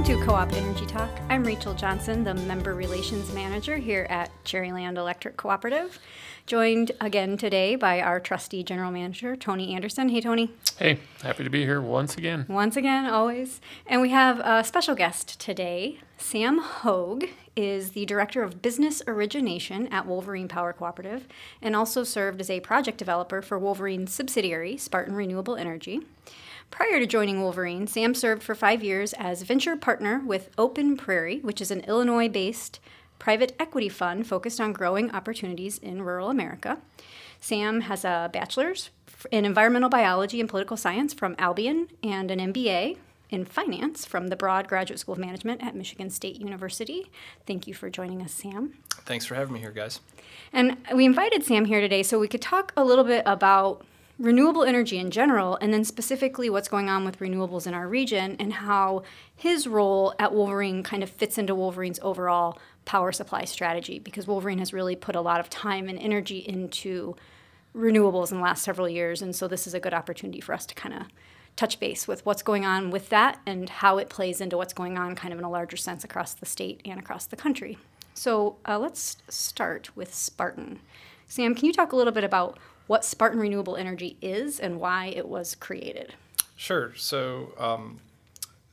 Welcome to Co op Energy Talk. I'm Rachel Johnson, the Member Relations Manager here at Cherryland Electric Cooperative. Joined again today by our trustee general manager, Tony Anderson. Hey, Tony. Hey, happy to be here once again. Once again, always. And we have a special guest today. Sam Hogue is the Director of Business Origination at Wolverine Power Cooperative and also served as a project developer for Wolverine's subsidiary, Spartan Renewable Energy. Prior to joining Wolverine, Sam served for five years as venture partner with Open Prairie, which is an Illinois based private equity fund focused on growing opportunities in rural America. Sam has a bachelor's in environmental biology and political science from Albion and an MBA in finance from the Broad Graduate School of Management at Michigan State University. Thank you for joining us, Sam. Thanks for having me here, guys. And we invited Sam here today so we could talk a little bit about renewable energy in general, and then specifically what's going on with renewables in our region and how his role at Wolverine kind of fits into Wolverine's overall power supply strategy because Wolverine has really put a lot of time and energy into renewables in the last several years. And so this is a good opportunity for us to kind of touch base with what's going on with that and how it plays into what's going on kind of in a larger sense across the state and across the country. So uh, let's start with Spartan. Sam, can you talk a little bit about what Spartan Renewable Energy is and why it was created? Sure. So, um,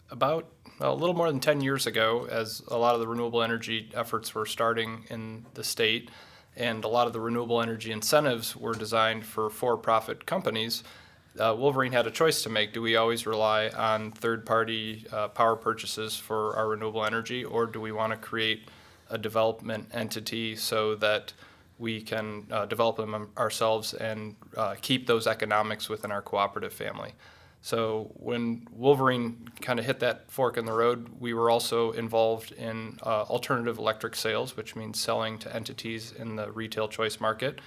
about a little more than 10 years ago, as a lot of the renewable energy efforts were starting in the state, and a lot of the renewable energy incentives were designed for for profit companies, uh, Wolverine had a choice to make. Do we always rely on third party uh, power purchases for our renewable energy, or do we want to create a development entity so that we can uh, develop them ourselves and uh, keep those economics within our cooperative family. So when Wolverine kind of hit that fork in the road, we were also involved in uh, alternative electric sales, which means selling to entities in the retail choice market.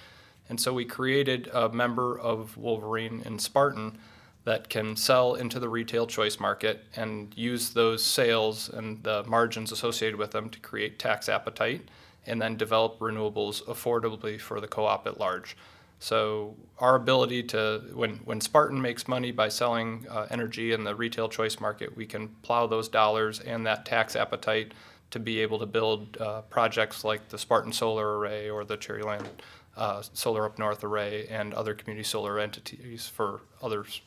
And so we created a member of Wolverine in Spartan that can sell into the retail choice market and use those sales and the margins associated with them to create tax appetite and then develop renewables affordably for the co-op at large. So our ability to, when, when Spartan makes money by selling uh, energy in the retail choice market, we can plow those dollars and that tax appetite to be able to build uh, projects like the Spartan Solar Array or the Cherryland uh, Solar Up North Array and other community solar entities for others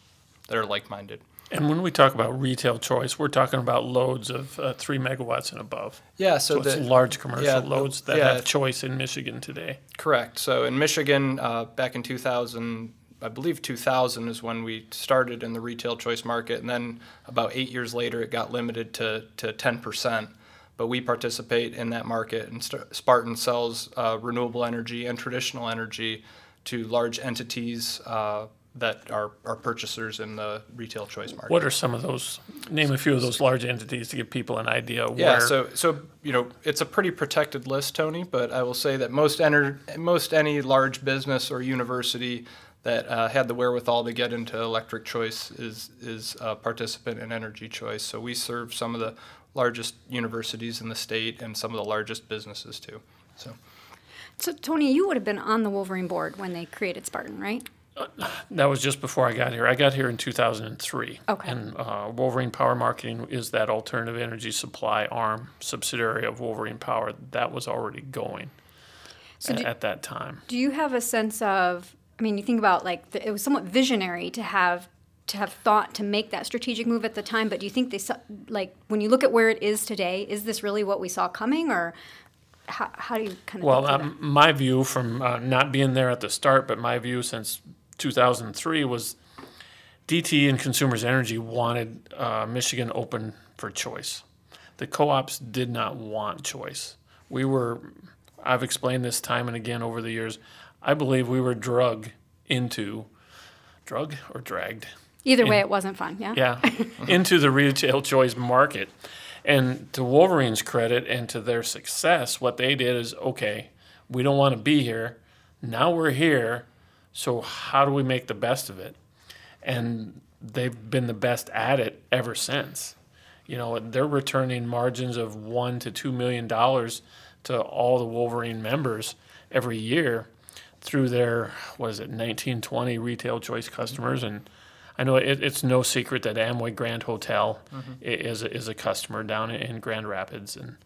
that are like-minded. And when we talk about retail choice, we're talking about loads of uh, three megawatts and above. Yeah, so, so it's large commercial yeah, loads that yeah. have choice in Michigan today. Correct. So in Michigan, uh, back in 2000, I believe 2000 is when we started in the retail choice market, and then about eight years later, it got limited to to 10 percent. But we participate in that market, and Spartan sells uh, renewable energy and traditional energy to large entities. That are, are purchasers in the retail choice market. What are some of those? Name a few of those large entities to give people an idea. Yeah, so so you know it's a pretty protected list, Tony. But I will say that most enter, most any large business or university that uh, had the wherewithal to get into electric choice is is a participant in energy choice. So we serve some of the largest universities in the state and some of the largest businesses too. So. So Tony, you would have been on the Wolverine board when they created Spartan, right? That was just before I got here. I got here in 2003. Okay. And uh, Wolverine Power Marketing is that alternative energy supply arm subsidiary of Wolverine Power that was already going so at, do, at that time. Do you have a sense of? I mean, you think about like the, it was somewhat visionary to have to have thought to make that strategic move at the time. But do you think they saw, like when you look at where it is today? Is this really what we saw coming, or how, how do you kind of? Well, um, my view from uh, not being there at the start, but my view since 2003 was DTE and Consumers Energy wanted uh, Michigan open for choice. The co ops did not want choice. We were, I've explained this time and again over the years, I believe we were drug into, drug or dragged? Either way, it wasn't fun, yeah? Yeah, into the retail choice market. And to Wolverine's credit and to their success, what they did is okay, we don't want to be here. Now we're here so how do we make the best of it? And they've been the best at it ever since. You know, they're returning margins of one to two million dollars to all the Wolverine members every year through their what is it 1920 retail choice customers and I know it, it's no secret that Amway Grand Hotel mm-hmm. is a, is a customer down in Grand Rapids, and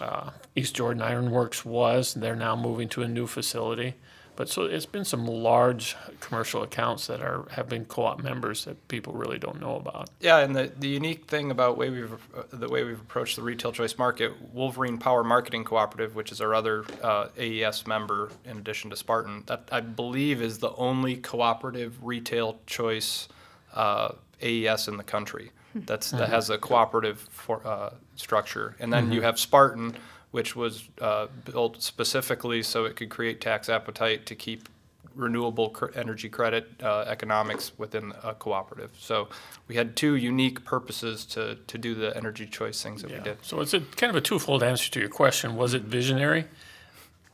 uh, East Jordan Iron Works was. They're now moving to a new facility. But so it's been some large commercial accounts that are have been co-op members that people really don't know about. Yeah, and the, the unique thing about way we've uh, the way we've approached the retail choice market, Wolverine Power Marketing Cooperative, which is our other uh, AES member in addition to Spartan, that I believe is the only cooperative retail choice uh, AES in the country. That's that mm-hmm. has a cooperative for, uh, structure, and then mm-hmm. you have Spartan which was uh, built specifically so it could create tax appetite to keep renewable cr- energy credit uh, economics within a cooperative. So we had two unique purposes to, to do the energy choice things that yeah. we did. So it's a kind of a twofold answer to your question. Was it visionary?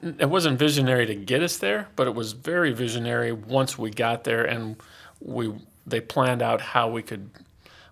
It wasn't visionary to get us there, but it was very visionary once we got there and we they planned out how we could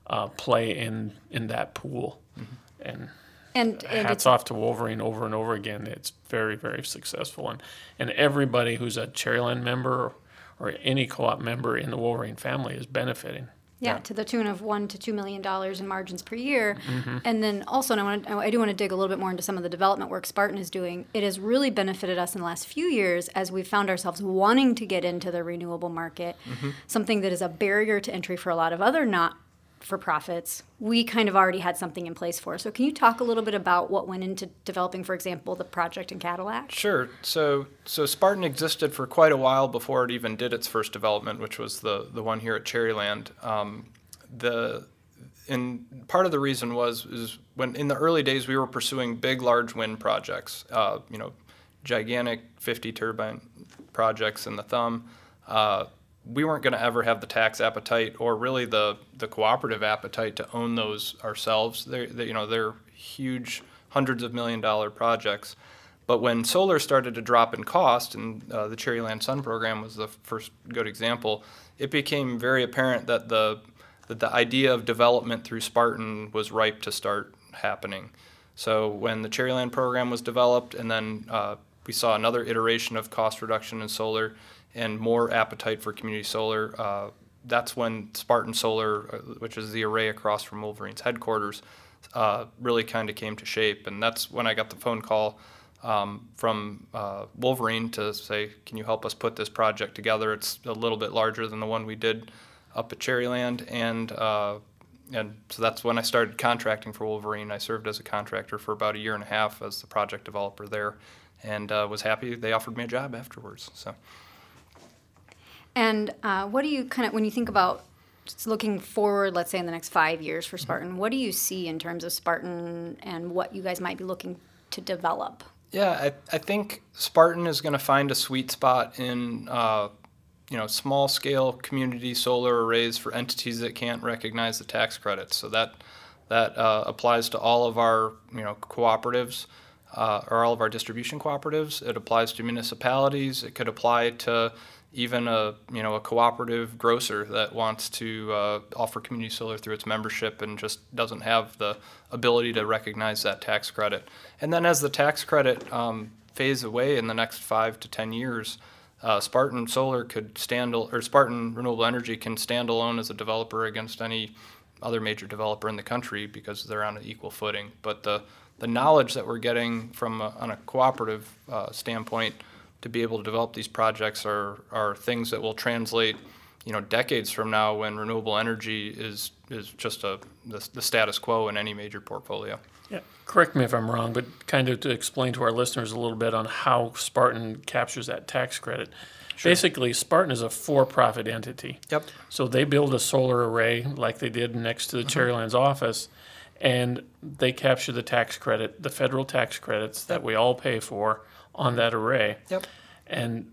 uh, play in in that pool. Mm-hmm. And and, and hats off to Wolverine over and over again. It's very, very successful, and and everybody who's a Cherryland member or, or any co-op member in the Wolverine family is benefiting. Yeah, yeah, to the tune of one to two million dollars in margins per year, mm-hmm. and then also, and I, want to, I do want to dig a little bit more into some of the development work Spartan is doing. It has really benefited us in the last few years as we've found ourselves wanting to get into the renewable market, mm-hmm. something that is a barrier to entry for a lot of other not for profits, we kind of already had something in place for. So, can you talk a little bit about what went into developing, for example, the project in Cadillac? Sure. So, so Spartan existed for quite a while before it even did its first development, which was the the one here at Cherryland. Um, the and part of the reason was is when in the early days we were pursuing big, large wind projects. Uh, you know, gigantic 50 turbine projects in the thumb. Uh, we weren't going to ever have the tax appetite or really the the cooperative appetite to own those ourselves. They're, they, you know they're huge, hundreds of million dollar projects. But when solar started to drop in cost, and uh, the Cherryland Sun program was the first good example, it became very apparent that the that the idea of development through Spartan was ripe to start happening. So when the Cherryland program was developed, and then uh, we saw another iteration of cost reduction in solar and more appetite for community solar. Uh, that's when Spartan Solar, uh, which is the array across from Wolverine's headquarters, uh, really kind of came to shape. And that's when I got the phone call um, from uh, Wolverine to say, "Can you help us put this project together?" It's a little bit larger than the one we did up at Cherryland, and uh, and so that's when I started contracting for Wolverine. I served as a contractor for about a year and a half as the project developer there, and uh, was happy they offered me a job afterwards. So. And uh, what do you kind of, when you think about looking forward, let's say in the next five years for Spartan, what do you see in terms of Spartan and what you guys might be looking to develop? Yeah, I, I think Spartan is going to find a sweet spot in, uh, you know, small scale community solar arrays for entities that can't recognize the tax credits. So that that uh, applies to all of our, you know, cooperatives. Uh, or all of our distribution cooperatives. It applies to municipalities. It could apply to even a you know a cooperative grocer that wants to uh, offer community solar through its membership and just doesn't have the ability to recognize that tax credit. And then as the tax credit um, fades away in the next five to ten years, uh, Spartan Solar could stand or Spartan Renewable Energy can stand alone as a developer against any other major developer in the country because they're on an equal footing. But the the knowledge that we're getting from a, on a cooperative uh, standpoint to be able to develop these projects are, are things that will translate you know decades from now when renewable energy is is just a the, the status quo in any major portfolio. Yeah, correct me if I'm wrong, but kind of to explain to our listeners a little bit on how Spartan captures that tax credit. Sure. Basically, Spartan is a for-profit entity. Yep. So they build a solar array like they did next to the mm-hmm. Cherrylands office, and they capture the tax credit, the federal tax credits that we all pay for on that array. Yep. And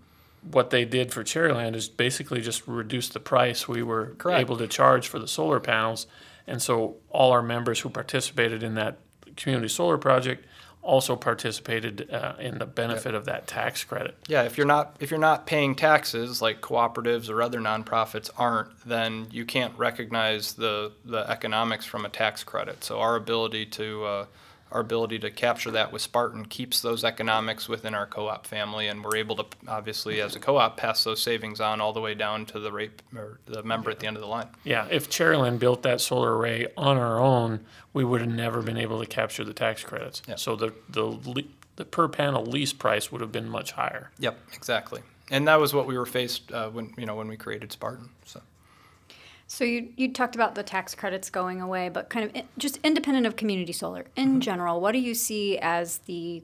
what they did for Cherryland is basically just reduce the price we were Correct. able to charge for the solar panels. And so all our members who participated in that community solar project also participated uh, in the benefit of that tax credit. Yeah, if you're not if you're not paying taxes like cooperatives or other nonprofits aren't, then you can't recognize the the economics from a tax credit. So our ability to uh, our ability to capture that with Spartan keeps those economics within our co-op family, and we're able to obviously, as a co-op, pass those savings on all the way down to the rate or the member at the end of the line. Yeah, if Cherryland built that solar array on our own, we would have never been able to capture the tax credits. Yeah. So the the the per panel lease price would have been much higher. Yep, exactly. And that was what we were faced uh, when you know when we created Spartan. So. So you you talked about the tax credits going away, but kind of i- just independent of community solar in general, what do you see as the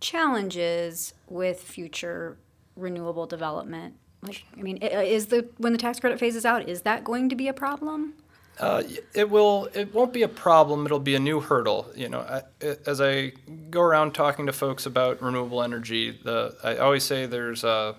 challenges with future renewable development? Like, I mean, is the when the tax credit phases out, is that going to be a problem? Uh, it will. It won't be a problem. It'll be a new hurdle. You know, I, as I go around talking to folks about renewable energy, the I always say there's uh,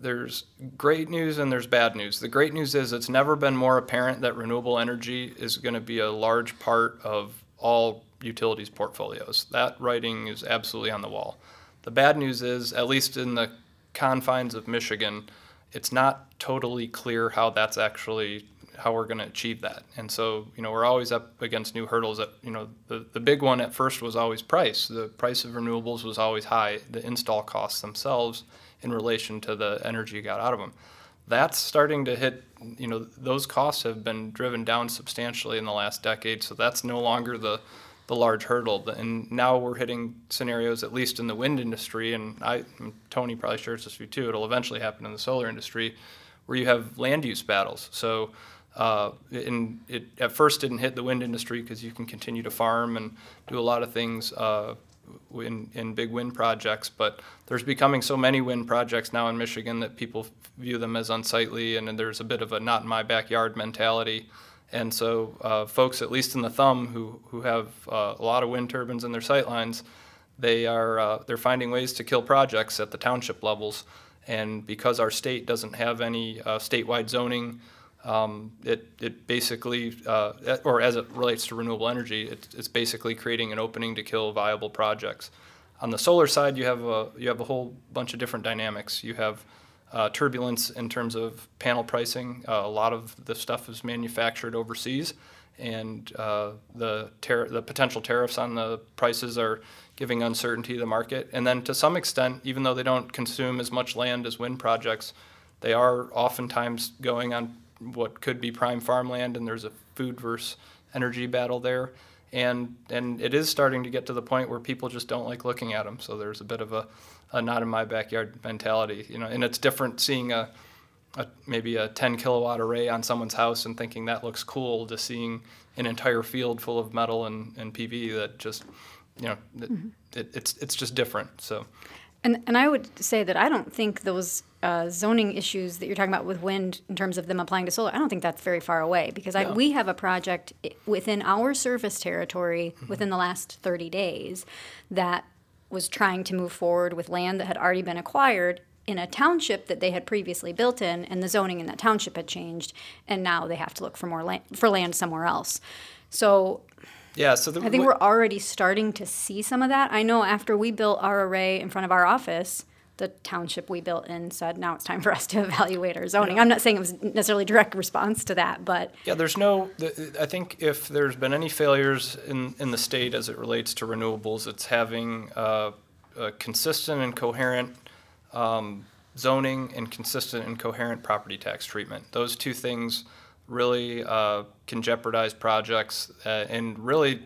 there's great news and there's bad news. The great news is it's never been more apparent that renewable energy is going to be a large part of all utilities portfolios. That writing is absolutely on the wall. The bad news is, at least in the confines of Michigan, it's not totally clear how that's actually how we're going to achieve that. And so, you know, we're always up against new hurdles. That you know, the the big one at first was always price. The price of renewables was always high. The install costs themselves in relation to the energy you got out of them. That's starting to hit, you know, those costs have been driven down substantially in the last decade. So that's no longer the, the large hurdle. And now we're hitting scenarios, at least in the wind industry, and I, and Tony probably shares this view too, it'll eventually happen in the solar industry, where you have land use battles. So uh, in, it at first didn't hit the wind industry because you can continue to farm and do a lot of things uh, in, in big wind projects, but there's becoming so many wind projects now in Michigan that people view them as unsightly, and there's a bit of a not in my backyard mentality. And so, uh, folks, at least in the thumb, who, who have uh, a lot of wind turbines in their sightlines, they are uh, they're finding ways to kill projects at the township levels. And because our state doesn't have any uh, statewide zoning, um, it, it basically, uh, or as it relates to renewable energy, it, it's basically creating an opening to kill viable projects. On the solar side, you have a, you have a whole bunch of different dynamics. You have uh, turbulence in terms of panel pricing. Uh, a lot of the stuff is manufactured overseas, and uh, the the potential tariffs on the prices are giving uncertainty to the market. And then to some extent, even though they don't consume as much land as wind projects, they are oftentimes going on what could be prime farmland, and there's a food versus energy battle there. And and it is starting to get to the point where people just don't like looking at them. So there's a bit of a, a not in my backyard mentality, you know. And it's different seeing a, a maybe a 10 kilowatt array on someone's house and thinking that looks cool to seeing an entire field full of metal and, and PV that just you know it, mm-hmm. it, it's it's just different. So And and I would say that I don't think those uh, zoning issues that you're talking about with wind in terms of them applying to solar, I don't think that's very far away because I, we have a project within our service territory within the last 30 days that was trying to move forward with land that had already been acquired in a township that they had previously built in and the zoning in that township had changed and now they have to look for more land for land somewhere else. So yeah, so the, I think we're already starting to see some of that. I know after we built our array in front of our office, the township we built in said, now it's time for us to evaluate our zoning. I'm not saying it was necessarily a direct response to that, but Yeah, there's no. the- I think if there's been any failures in, in the state as it relates to renewables, it's having uh, a consistent and coherent um, zoning and consistent and coherent property tax treatment. Those two things really uh, can jeopardize projects, uh, and really,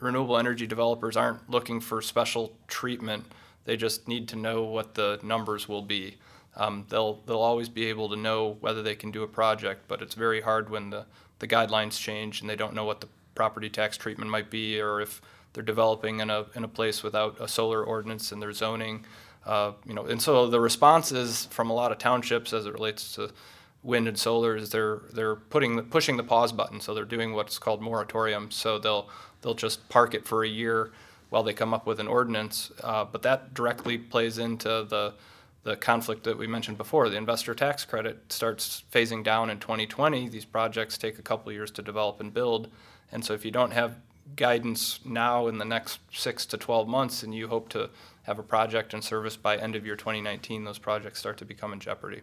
renewable energy developers aren't looking for special treatment. They just need to know what the numbers will be. Um, they'll they'll always be able to know whether they can do a project, but it's very hard when the, the guidelines change and they don't know what the property tax treatment might be, or if they're developing in a in a place without a solar ordinance in their zoning. Uh, you know, and so the responses from a lot of townships as it relates to wind and solar is they're they're putting the, pushing the pause button. So they're doing what's called moratorium. So they'll they'll just park it for a year while they come up with an ordinance. Uh, but that directly plays into the the conflict that we mentioned before. The investor tax credit starts phasing down in 2020. These projects take a couple years to develop and build, and so if you don't have guidance now in the next six to 12 months, and you hope to have a project in service by end of year 2019, those projects start to become in jeopardy.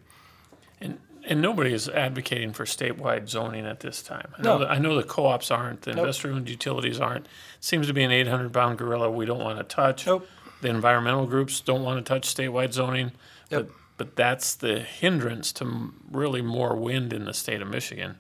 And and nobody is advocating for statewide zoning at this time. I know, No. that, I know the co-ops aren't, the Nope. investor-owned utilities aren't. Seems to be an 800-pound gorilla we don't want to touch. Nope. The environmental groups don't want to touch statewide zoning. Yep. But, but that's the hindrance to really more wind in the state of Michigan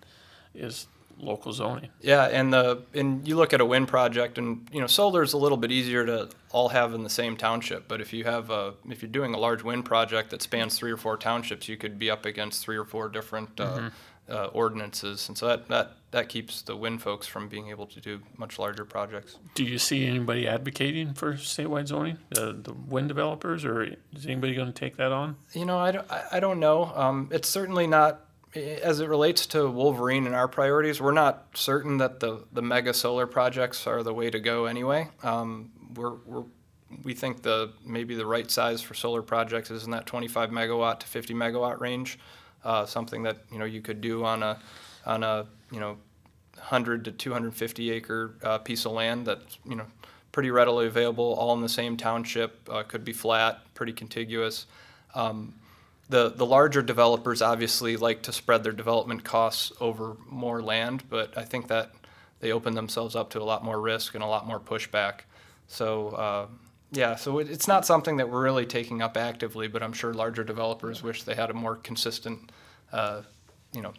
is local zoning. Yeah, and the and you look at a wind project, and you know solar is a little bit easier to all have in the same township. But if you have a if you're doing a large wind project that spans three or four townships, you could be up against three or four different uh, uh, ordinances, and so that, that that keeps the wind folks from being able to do much larger projects. Do you see anybody advocating for statewide zoning, the, the wind developers, or is anybody going to take that on? You know, I don't, I don't know. Um, it's certainly not, as it relates to Wolverine and our priorities, we're not certain that the, the mega solar projects are the way to go anyway. Um, we're, we're, we think the, maybe the right size for solar projects is in that 25 megawatt to 50 megawatt range. Uh, something that, you know, you could do on a, on a, you know, 100 to 250 acre uh, piece of land that's, you know, pretty readily available, all in the same township, uh, could be flat, pretty contiguous. Um, the, the larger developers obviously like to spread their development costs over more land, but I think that they open themselves up to a lot more risk and a lot more pushback. So, uh, yeah, so it, it's not something that we're really taking up actively, but I'm sure larger developers wish they had a more consistent, uh, you know,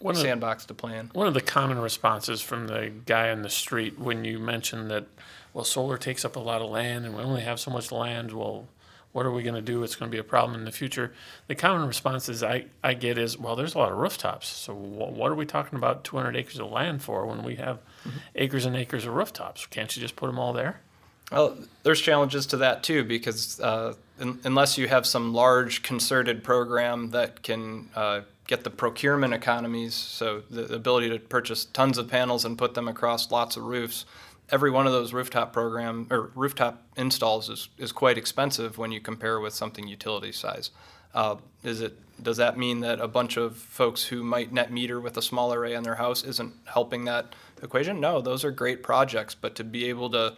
One of sandbox to plan. One of the common responses from the guy on the street when you mention that, well, solar takes up a lot of land and we only have so much land, well, what are we going to do? It's going to be a problem in the future. The common responses I, I get is, well, there's a lot of rooftops. So wh- what are we talking about 200 acres of land for when we have acres and acres of rooftops? Can't you just put them all there? Well, there's challenges to that too because uh, un- unless you have some large concerted program that can uh, get the procurement economies, so the, the ability to purchase tons of panels and put them across lots of roofs, every one of those rooftop program or rooftop installs is, is quite expensive when you compare with something utility size. Uh, is it does that mean that a bunch of folks who might net meter with a small array on their house isn't helping that equation? No, those are great projects, but to be able to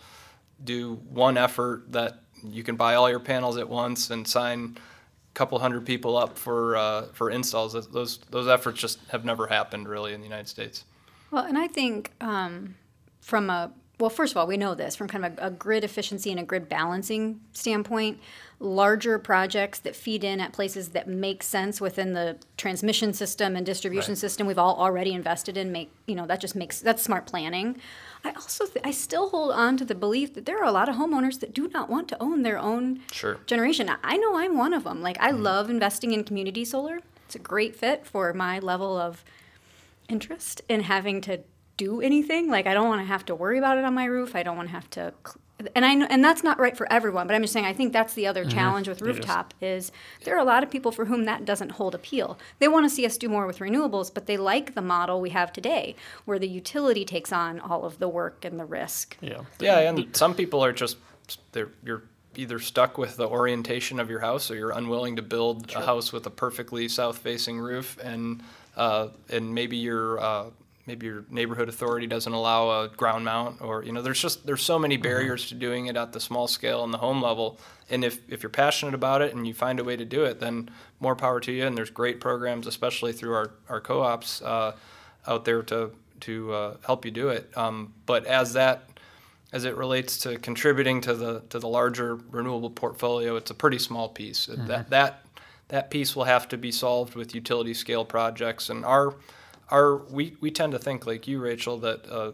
do one effort that you can buy all your panels at once and sign a couple hundred people up for uh, for installs. Those- Those efforts just have never happened really in the United States. Well, and I think um, from a well, first of all, we know this from kind of a, a grid efficiency and a grid balancing standpoint. Larger projects that feed in at places that make sense within the transmission system and distribution Right. system we've all already invested in make you know that just makes that's smart planning. I also th- I still hold on to the belief that there are a lot of homeowners that do not want to own their own Sure. generation. I know I'm one of them. Like I mm-hmm. love investing in community solar. It's a great fit for my level of interest in having to do anything. Like I don't want to have to worry about it on my roof. I don't want to have to cl- and I know, and that's not right for everyone, but I'm just saying I think that's the other challenge with rooftop is there are a lot of people for whom that doesn't hold appeal. They want to see us do more with renewables, but they like the model we have today where the utility takes on all of the work and the risk. Yeah. Yeah, and some people are just they're you're either stuck with the orientation of your house or you're unwilling to build a house with a perfectly south-facing roof and uh, and maybe your uh, maybe your neighborhood authority doesn't allow a ground mount or you know there's just there's so many barriers to doing it at the small scale and the home level. And if, if you're passionate about it and you find a way to do it then more power to you. And there's great programs especially through our, our co-ops uh, out there to to uh, help you do it. Um, but as that as it relates to contributing to the to the larger renewable portfolio, it's a pretty small piece. That that that piece will have to be solved with utility scale projects. And our our we, we tend to think like you, Rachel, that uh,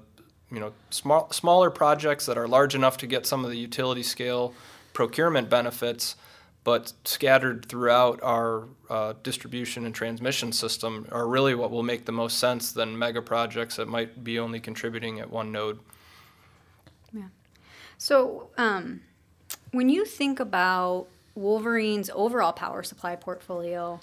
you know small smaller projects that are large enough to get some of the utility scale procurement benefits, but scattered throughout our uh, distribution and transmission system are really what will make the most sense than mega projects that might be only contributing at one node. Yeah. So, um, when you think about Wolverine's overall power supply portfolio,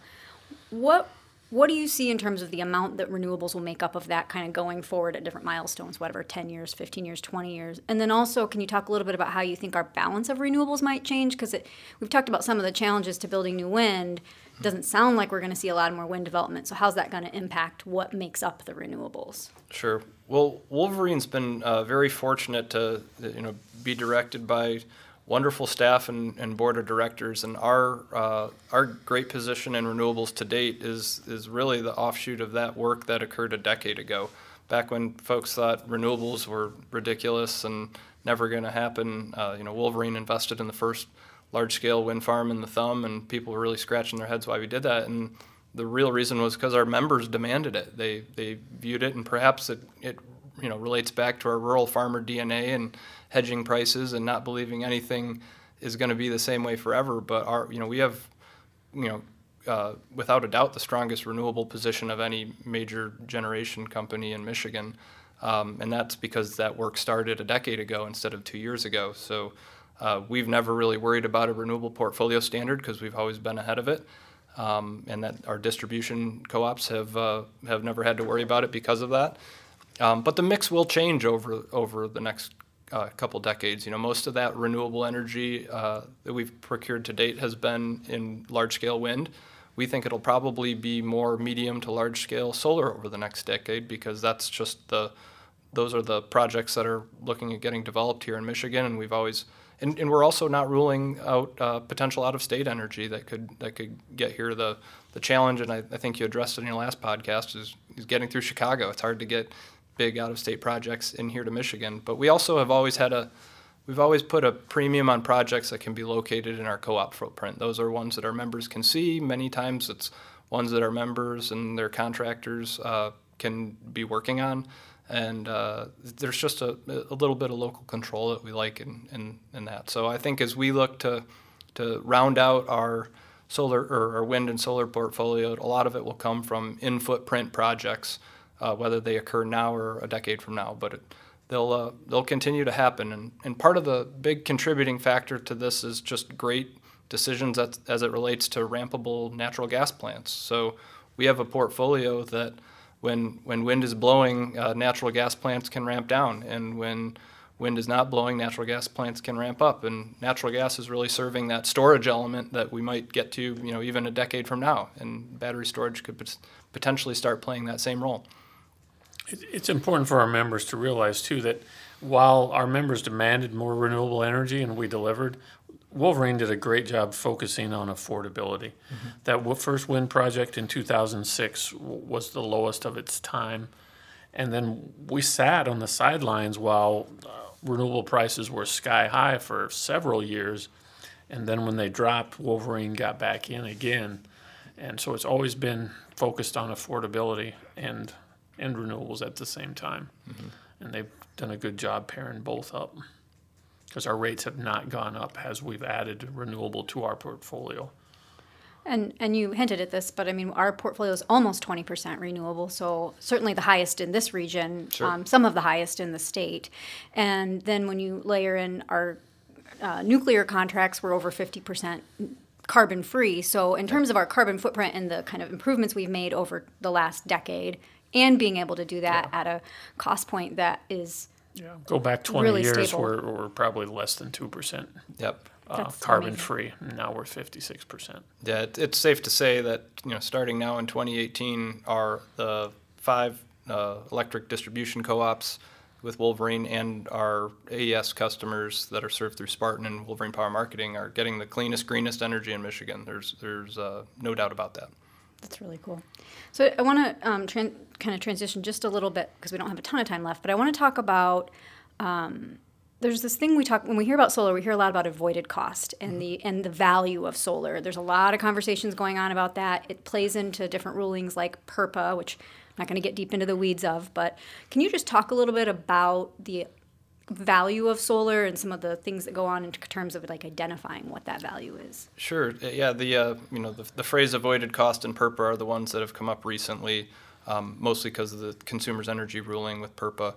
what what do you see in terms of the amount that renewables will make up of that kind of going forward at different milestones, whatever, 10 years, 15 years, 20 years? And then also, can you talk a little bit about how you think our balance of renewables might change? Because we've talked about some of the challenges to building new wind. It doesn't sound like we're going to see a lot more wind development. So, how's that going to impact what makes up the renewables? Sure. Well, Wolverine's been uh, very fortunate to you know be directed by wonderful staff and, and board of directors, and our uh, our great position in renewables to date is is really the offshoot of that work that occurred a decade ago, back when folks thought renewables were ridiculous and never going to happen. Uh, you know, Wolverine invested in the first large-scale wind farm in the Thumb, and people were really scratching their heads why we did that. And the real reason was because our members demanded it. They they viewed it, and perhaps it, it you know relates back to our rural farmer DNA and hedging prices and not believing anything is going to be the same way forever. But our, you know, we have, you know, uh, without a doubt, the strongest renewable position of any major generation company in Michigan, um, and that's because that work started a decade ago instead of two years ago. So. Uh, we've never really worried about a renewable portfolio standard because we've always been ahead of it, um, and that our distribution co-ops have uh, have never had to worry about it because of that. Um, but the mix will change over over the next uh, couple decades. You know, most of that renewable energy uh, that we've procured to date has been in large scale wind. We think it'll probably be more medium to large scale solar over the next decade because that's just the those are the projects that are looking at getting developed here in Michigan, and we've always and, and we're also not ruling out uh, potential out of state energy that could that could get here. The the challenge, and I, I think you addressed it in your last podcast, is, is getting through Chicago. It's hard to get big out of state projects in here to Michigan. But we also have always had a we've always put a premium on projects that can be located in our co-op footprint. Those are ones that our members can see. Many times it's ones that our members and their contractors uh, can be working on. And uh, there's just a, a, little bit of local control that we like in, in, in, that. So I think as we look to, to round out our solar or our wind and solar portfolio, a lot of it will come from in footprint projects uh, whether they occur now or a decade from now. But it, they'll uh, they'll continue to happen, and and part of the big contributing factor to this is just great decisions as, as it relates to rampable natural gas plants. So we have a portfolio that when when wind is blowing, uh, natural gas plants can ramp down, and when wind is not blowing, natural gas plants can ramp up. And natural gas is really serving that storage element that we might get to, you know, even a decade from now. And battery storage could potentially start playing that same role. It's important for our members to realize too that while our members demanded more renewable energy and we delivered, Wolverine did a great job focusing on affordability. Mm-hmm. That first wind project in 2006 was the lowest of its time. And then we sat on the sidelines while uh, renewable prices were sky high for several years. And then when they dropped, Wolverine got back in again. And so it's always been focused on affordability. And and renewables at the same time. Mm-hmm. And they've done a good job pairing both up because our rates have not gone up as we've added renewable to our portfolio. And and you hinted at this, but I mean our portfolio is almost twenty percent renewable, so certainly the highest in this region, sure. um, some of the highest in the state. And then when you layer in our uh, nuclear contracts, we're over fifty percent carbon free. So in terms of our carbon footprint and the kind of improvements we've made over the last decade, and being able to do that yeah. at a cost point that is yeah. Go back 20 really years, we're, we're probably less than 2%. Yep. Uh, carbon amazing. free. Now we're 56%. Yeah, it, it's safe to say that, you know, starting now in 2018, are the five uh, electric distribution co ops with Wolverine and our AES customers that are served through Spartan and Wolverine Power Marketing are getting the cleanest, greenest energy in Michigan. There's, there's uh, no doubt about that. That's really cool. So I want to um, tran- kind of transition just a little bit because we don't have a ton of time left, but I want to talk about. Um, there's this thing we talk when we hear about solar. We hear a lot about avoided cost and mm-hmm. the and the value of solar. There's a lot of conversations going on about that. It plays into different rulings like PURPA, which I'm not going to get deep into the weeds of. But can you just talk a little bit about the value of solar and some of the things that go on in terms of like identifying what that value is? Sure. Yeah. The uh, you know the, the phrase avoided cost and PURPA are the ones that have come up recently, um, mostly because of the consumers energy ruling with PURPA.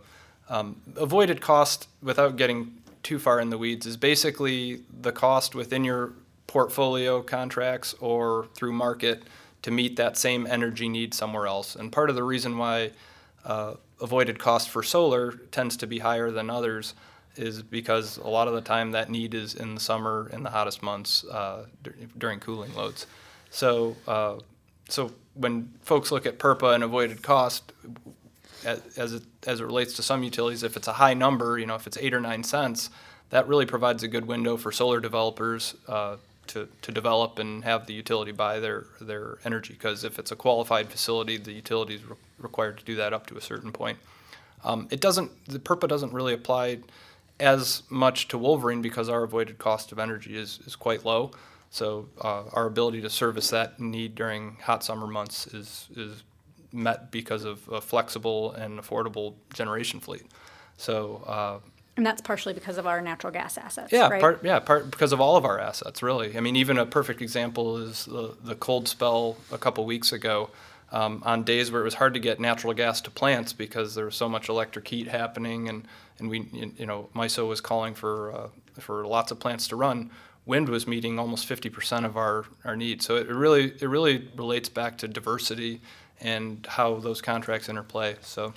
Um, avoided cost, without getting too far in the weeds, is basically the cost within your portfolio contracts or through market to meet that same energy need somewhere else. And part of the reason why uh, avoided cost for solar tends to be higher than others is because a lot of the time that need is in the summer in the hottest months uh, d- during cooling loads. So, uh, so when folks look at PURPA and avoided cost, as, it, as it relates to some utilities, if it's a high number, you know, if it's eight or nine cents, that really provides a good window for solar developers uh, to, to develop and have the utility buy their, their energy. Because if it's a qualified facility, the utility is re- required to do that up to a certain point. Um, it doesn't, the PURPA doesn't really apply as much to Wolverine because our avoided cost of energy is, is quite low. So uh, our ability to service that need during hot summer months is, is met because of a flexible and affordable generation fleet. So uh, And that's partially because of our natural gas assets, yeah, right? part yeah, part because of all of our assets, really. I mean, even a perfect example is the, the cold spell a couple weeks ago. Um, on days where it was hard to get natural gas to plants because there was so much electric heat happening, and and we you know MISO was calling for uh, for lots of plants to run. Wind was meeting almost 50% of our, our needs. So it really it really relates back to diversity and how those contracts interplay. So,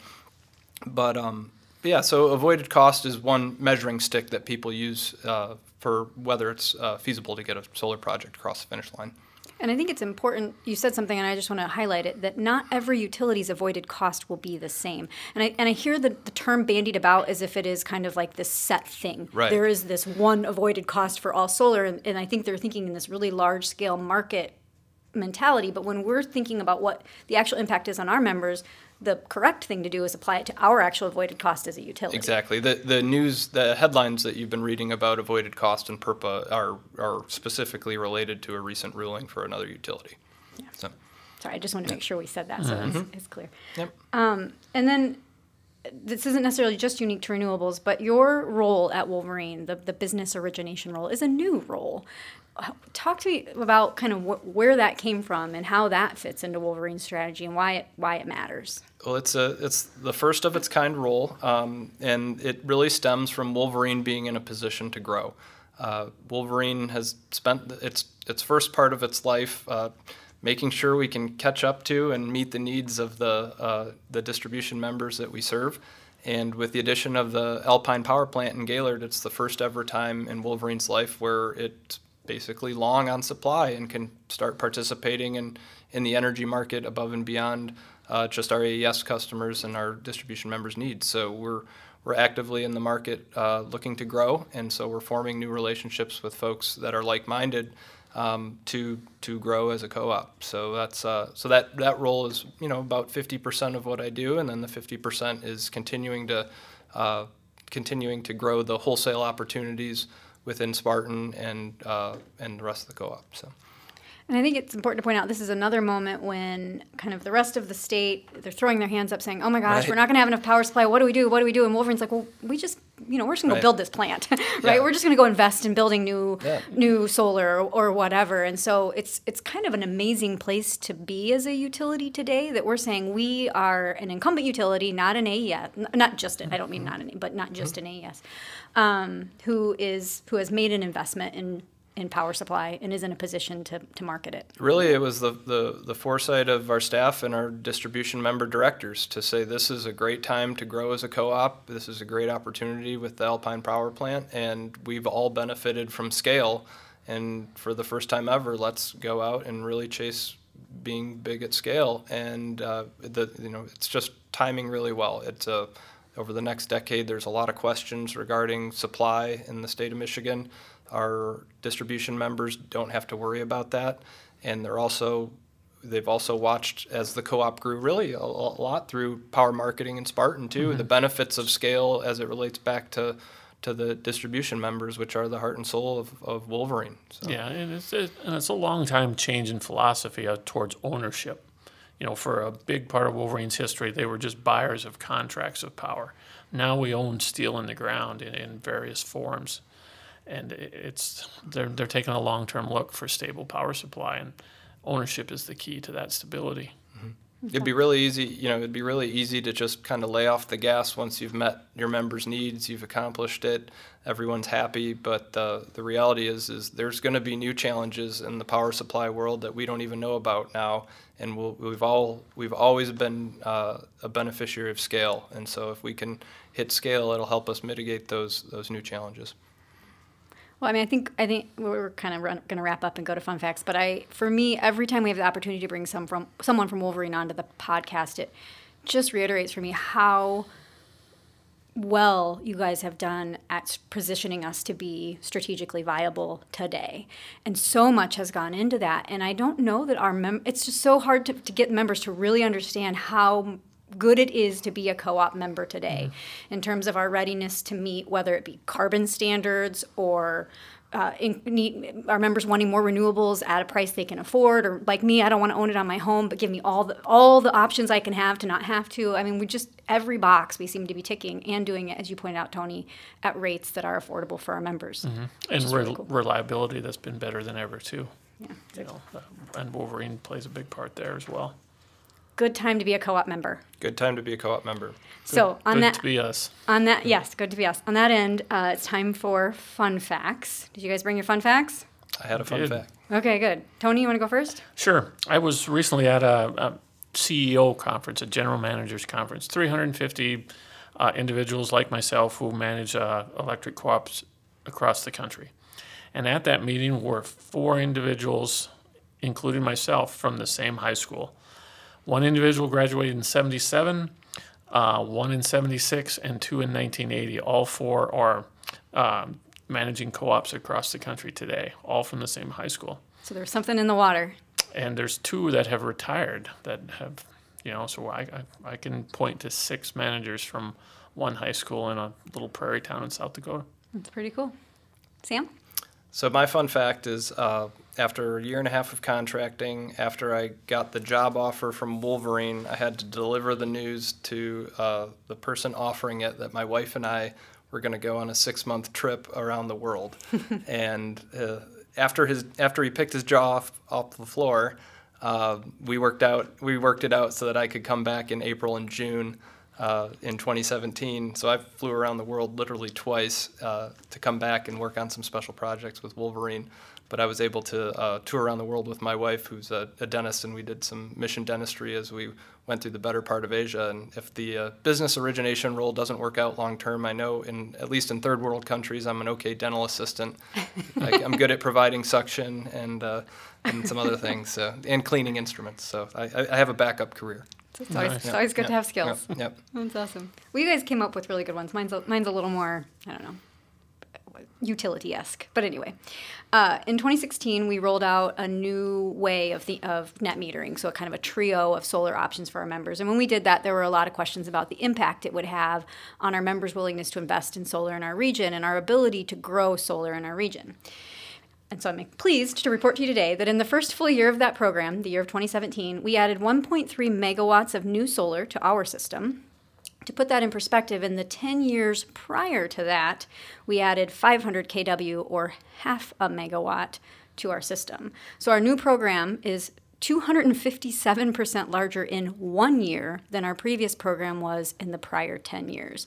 but um, yeah, so avoided cost is one measuring stick that people use uh, for whether it's uh, feasible to get a solar project across the finish line. And I think it's important, you said something, and I just want to highlight it, that not every utility's avoided cost will be the same. And I, and I hear the, the term bandied about as if it is kind of like this set thing. Right. There is this one avoided cost for all solar, and, and I think they're thinking in this really large scale market mentality. But when we're thinking about what the actual impact is on our members, the correct thing to do is apply it to our actual avoided cost as a utility. Exactly. The the news, the headlines that you've been reading about avoided cost and PURPA are are specifically related to a recent ruling for another utility. So, Sorry, I just want to make sure we said that so mm-hmm. it's, it's clear. yep. Um, and then this isn't necessarily just unique to renewables, but your role at Wolverine, the, the business origination role, is a new role. Uh, Talk to me about kind of wh- where that came from and how that fits into Wolverine's strategy and why it why it matters. Well, it's a it's the first of its kind role, um, and it really stems from Wolverine being in a position to grow. Uh, Wolverine has spent its its first part of its life uh, making sure we can catch up to and meet the needs of the uh, the distribution members that we serve. And with the addition of the Alpine Power Plant in Gaylord, it's the first ever time in Wolverine's life where it's basically long on supply and can start participating in, in the energy market above and beyond uh, just our AES customers and our distribution members' needs. So we're we're actively in the market uh, looking to grow, and so we're forming new relationships with folks that are like-minded um, to to grow as a co-op. So that's uh, so that that role is you know about 50% of what I do, and then the 50% is continuing to uh, continuing to grow the wholesale opportunities within Spartan and uh, and the rest of the co-op. So. And I think it's important to point out this is another moment when kind of the rest of the state they're throwing their hands up saying, "Oh my gosh, Right. we're not going to have enough power supply. What do we do? What do we do?" And Wolverine's like, "Well, we just, you know, we're just going to Right. build this plant, right? Yeah. We're just going to go invest in building new Yeah. new solar or, or whatever." And so it's it's kind of an amazing place to be as a utility today that we're saying we are an incumbent utility, not an AES, not just an, I don't mean not an, but not just an AES, um, who is who has made an investment in in power supply and is in a position to, to market it. Really, it was the, the, the foresight of our staff and our distribution member directors to say this is a great time to grow as a co-op. This is a great opportunity with the Alpine Power Plant, and we've all benefited from scale. And for the first time ever, let's go out and really chase being big at scale. And uh, the you know it's just timing really well. It's a over the next decade, there's a lot of questions regarding supply in the state of Michigan. Our distribution members don't have to worry about that, and they're also they've also watched as the co-op grew really a, a lot through power marketing and Spartan too. The benefits of scale as it relates back to to the distribution members, which are the heart and soul of, of Wolverine. So. Yeah, and it's a, and it's a long time change in philosophy uh, towards ownership. You know, for a big part of Wolverine's history, they were just buyers of contracts of power. Now we own steel in the ground in, in various forms, and it's they're they're taking a long term look for stable power supply, and ownership is the key to that stability. It'd be really easy, you know, it'd be really easy to just kind of lay off the gas once you've met your members' needs, you've accomplished it, everyone's happy. But the the reality is, is there's going to be new challenges in the power supply world that we don't even know about now, and we'll, we've all we've always been uh, a beneficiary of scale. And so if we can hit scale, it'll help us mitigate those those new challenges. Well, I mean, I think I think we're kind of going to wrap up and go to fun facts. But I, for me, every time we have the opportunity to bring some from someone from Wolverine onto the podcast, it just reiterates for me how well you guys have done at positioning us to be strategically viable today. And so much has gone into that. And I don't know that our mem- it's just so hard to, to get members to really understand how good it is to be a co-op member today mm-hmm. in terms of our readiness to meet whether it be carbon standards or uh, in, need, our members wanting more renewables at a price they can afford, or like me, I don't want to own it on my home, but give me all the all the options I can have to not have to. I mean, we just every box we seem to be ticking and doing it, as you pointed out, Tony, at rates that are affordable for our members. Mm-hmm. And re- really cool. reliability that's been better than ever too. Yeah, you know, uh, and Wolverine plays a big part there as well good time to be a co-op member. Good time to be a co-op member. So on good that, to be us. On that, yes, good to be us. On that end, uh, it's time for fun facts. Did you guys bring your fun facts? I had a fun fact. Okay, good. Tony, you want to go first? Sure. I was recently at a, a CEO conference, a general managers conference. 350 uh, individuals like myself who manage uh, electric co-ops across the country. And at that meeting were four individuals, including myself, from the same high school. One individual graduated in 77, uh, one in 76, and two in 1980. All four are um, managing co ops across the country today, all from the same high school. So there's something in the water. And there's two that have retired that have, you know, so I, I, I can point to six managers from one high school in a little prairie town in South Dakota. That's pretty cool. Sam? So my fun fact is uh, after a year and a half of contracting, after I got the job offer from Wolverine, I had to deliver the news to uh, the person offering it that my wife and I were going to go on a six month trip around the world. and uh, after his after he picked his jaw off, off the floor, uh, we worked out we worked it out so that I could come back in April and June. Uh, in 2017. So I flew around the world literally twice uh, to come back and work on some special projects with Wolverine but I was able to uh, tour around the world with my wife, who's a, a, dentist, and we did some mission dentistry as we went through the better part of Asia. And if the uh, business origination role doesn't work out long term, I know in at least in third world countries, I'm an okay dental assistant. I, am good at providing suction and uh, and some other things, so, and cleaning instruments. So I, I have a backup career. It's always, nice. it's always good yep. to have skills. Yep. yep. That's awesome. Well, you guys came up with really good ones. Mine's a, mine's a little more, I don't know, utility esque. But anyway, uh, in 2016, we rolled out a new way of the of net metering, so a kind of a trio of solar options for our members. And when we did that, there were a lot of questions about the impact it would have on our members' willingness to invest in solar in our region and our ability to grow solar in our region. And so I'm pleased to report to you today that in the first full year of that program, the year of 2017, we added 1.3 megawatts of new solar to our system. To put that in perspective, in the 10 years prior to that, we added 500 kW or half a megawatt to our system. So our new program is 257% larger in one year than our previous program was in the prior 10 years.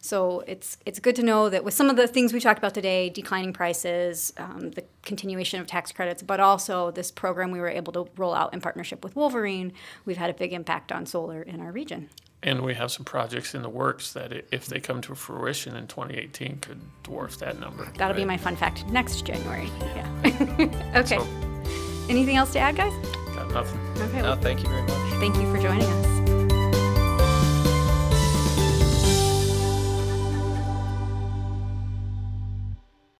So it's it's good to know that with some of the things we talked about today, declining prices, um, the continuation of tax credits, but also this program we were able to roll out in partnership with Wolverine, we've had a big impact on solar in our region. And we have some projects in the works that, if they come to fruition in 2018, could dwarf that number. That'll right? be my fun fact next January. Yeah. okay. So, Anything else to add, guys? Got nothing. Okay. No, thank you very much. Thank you for joining us.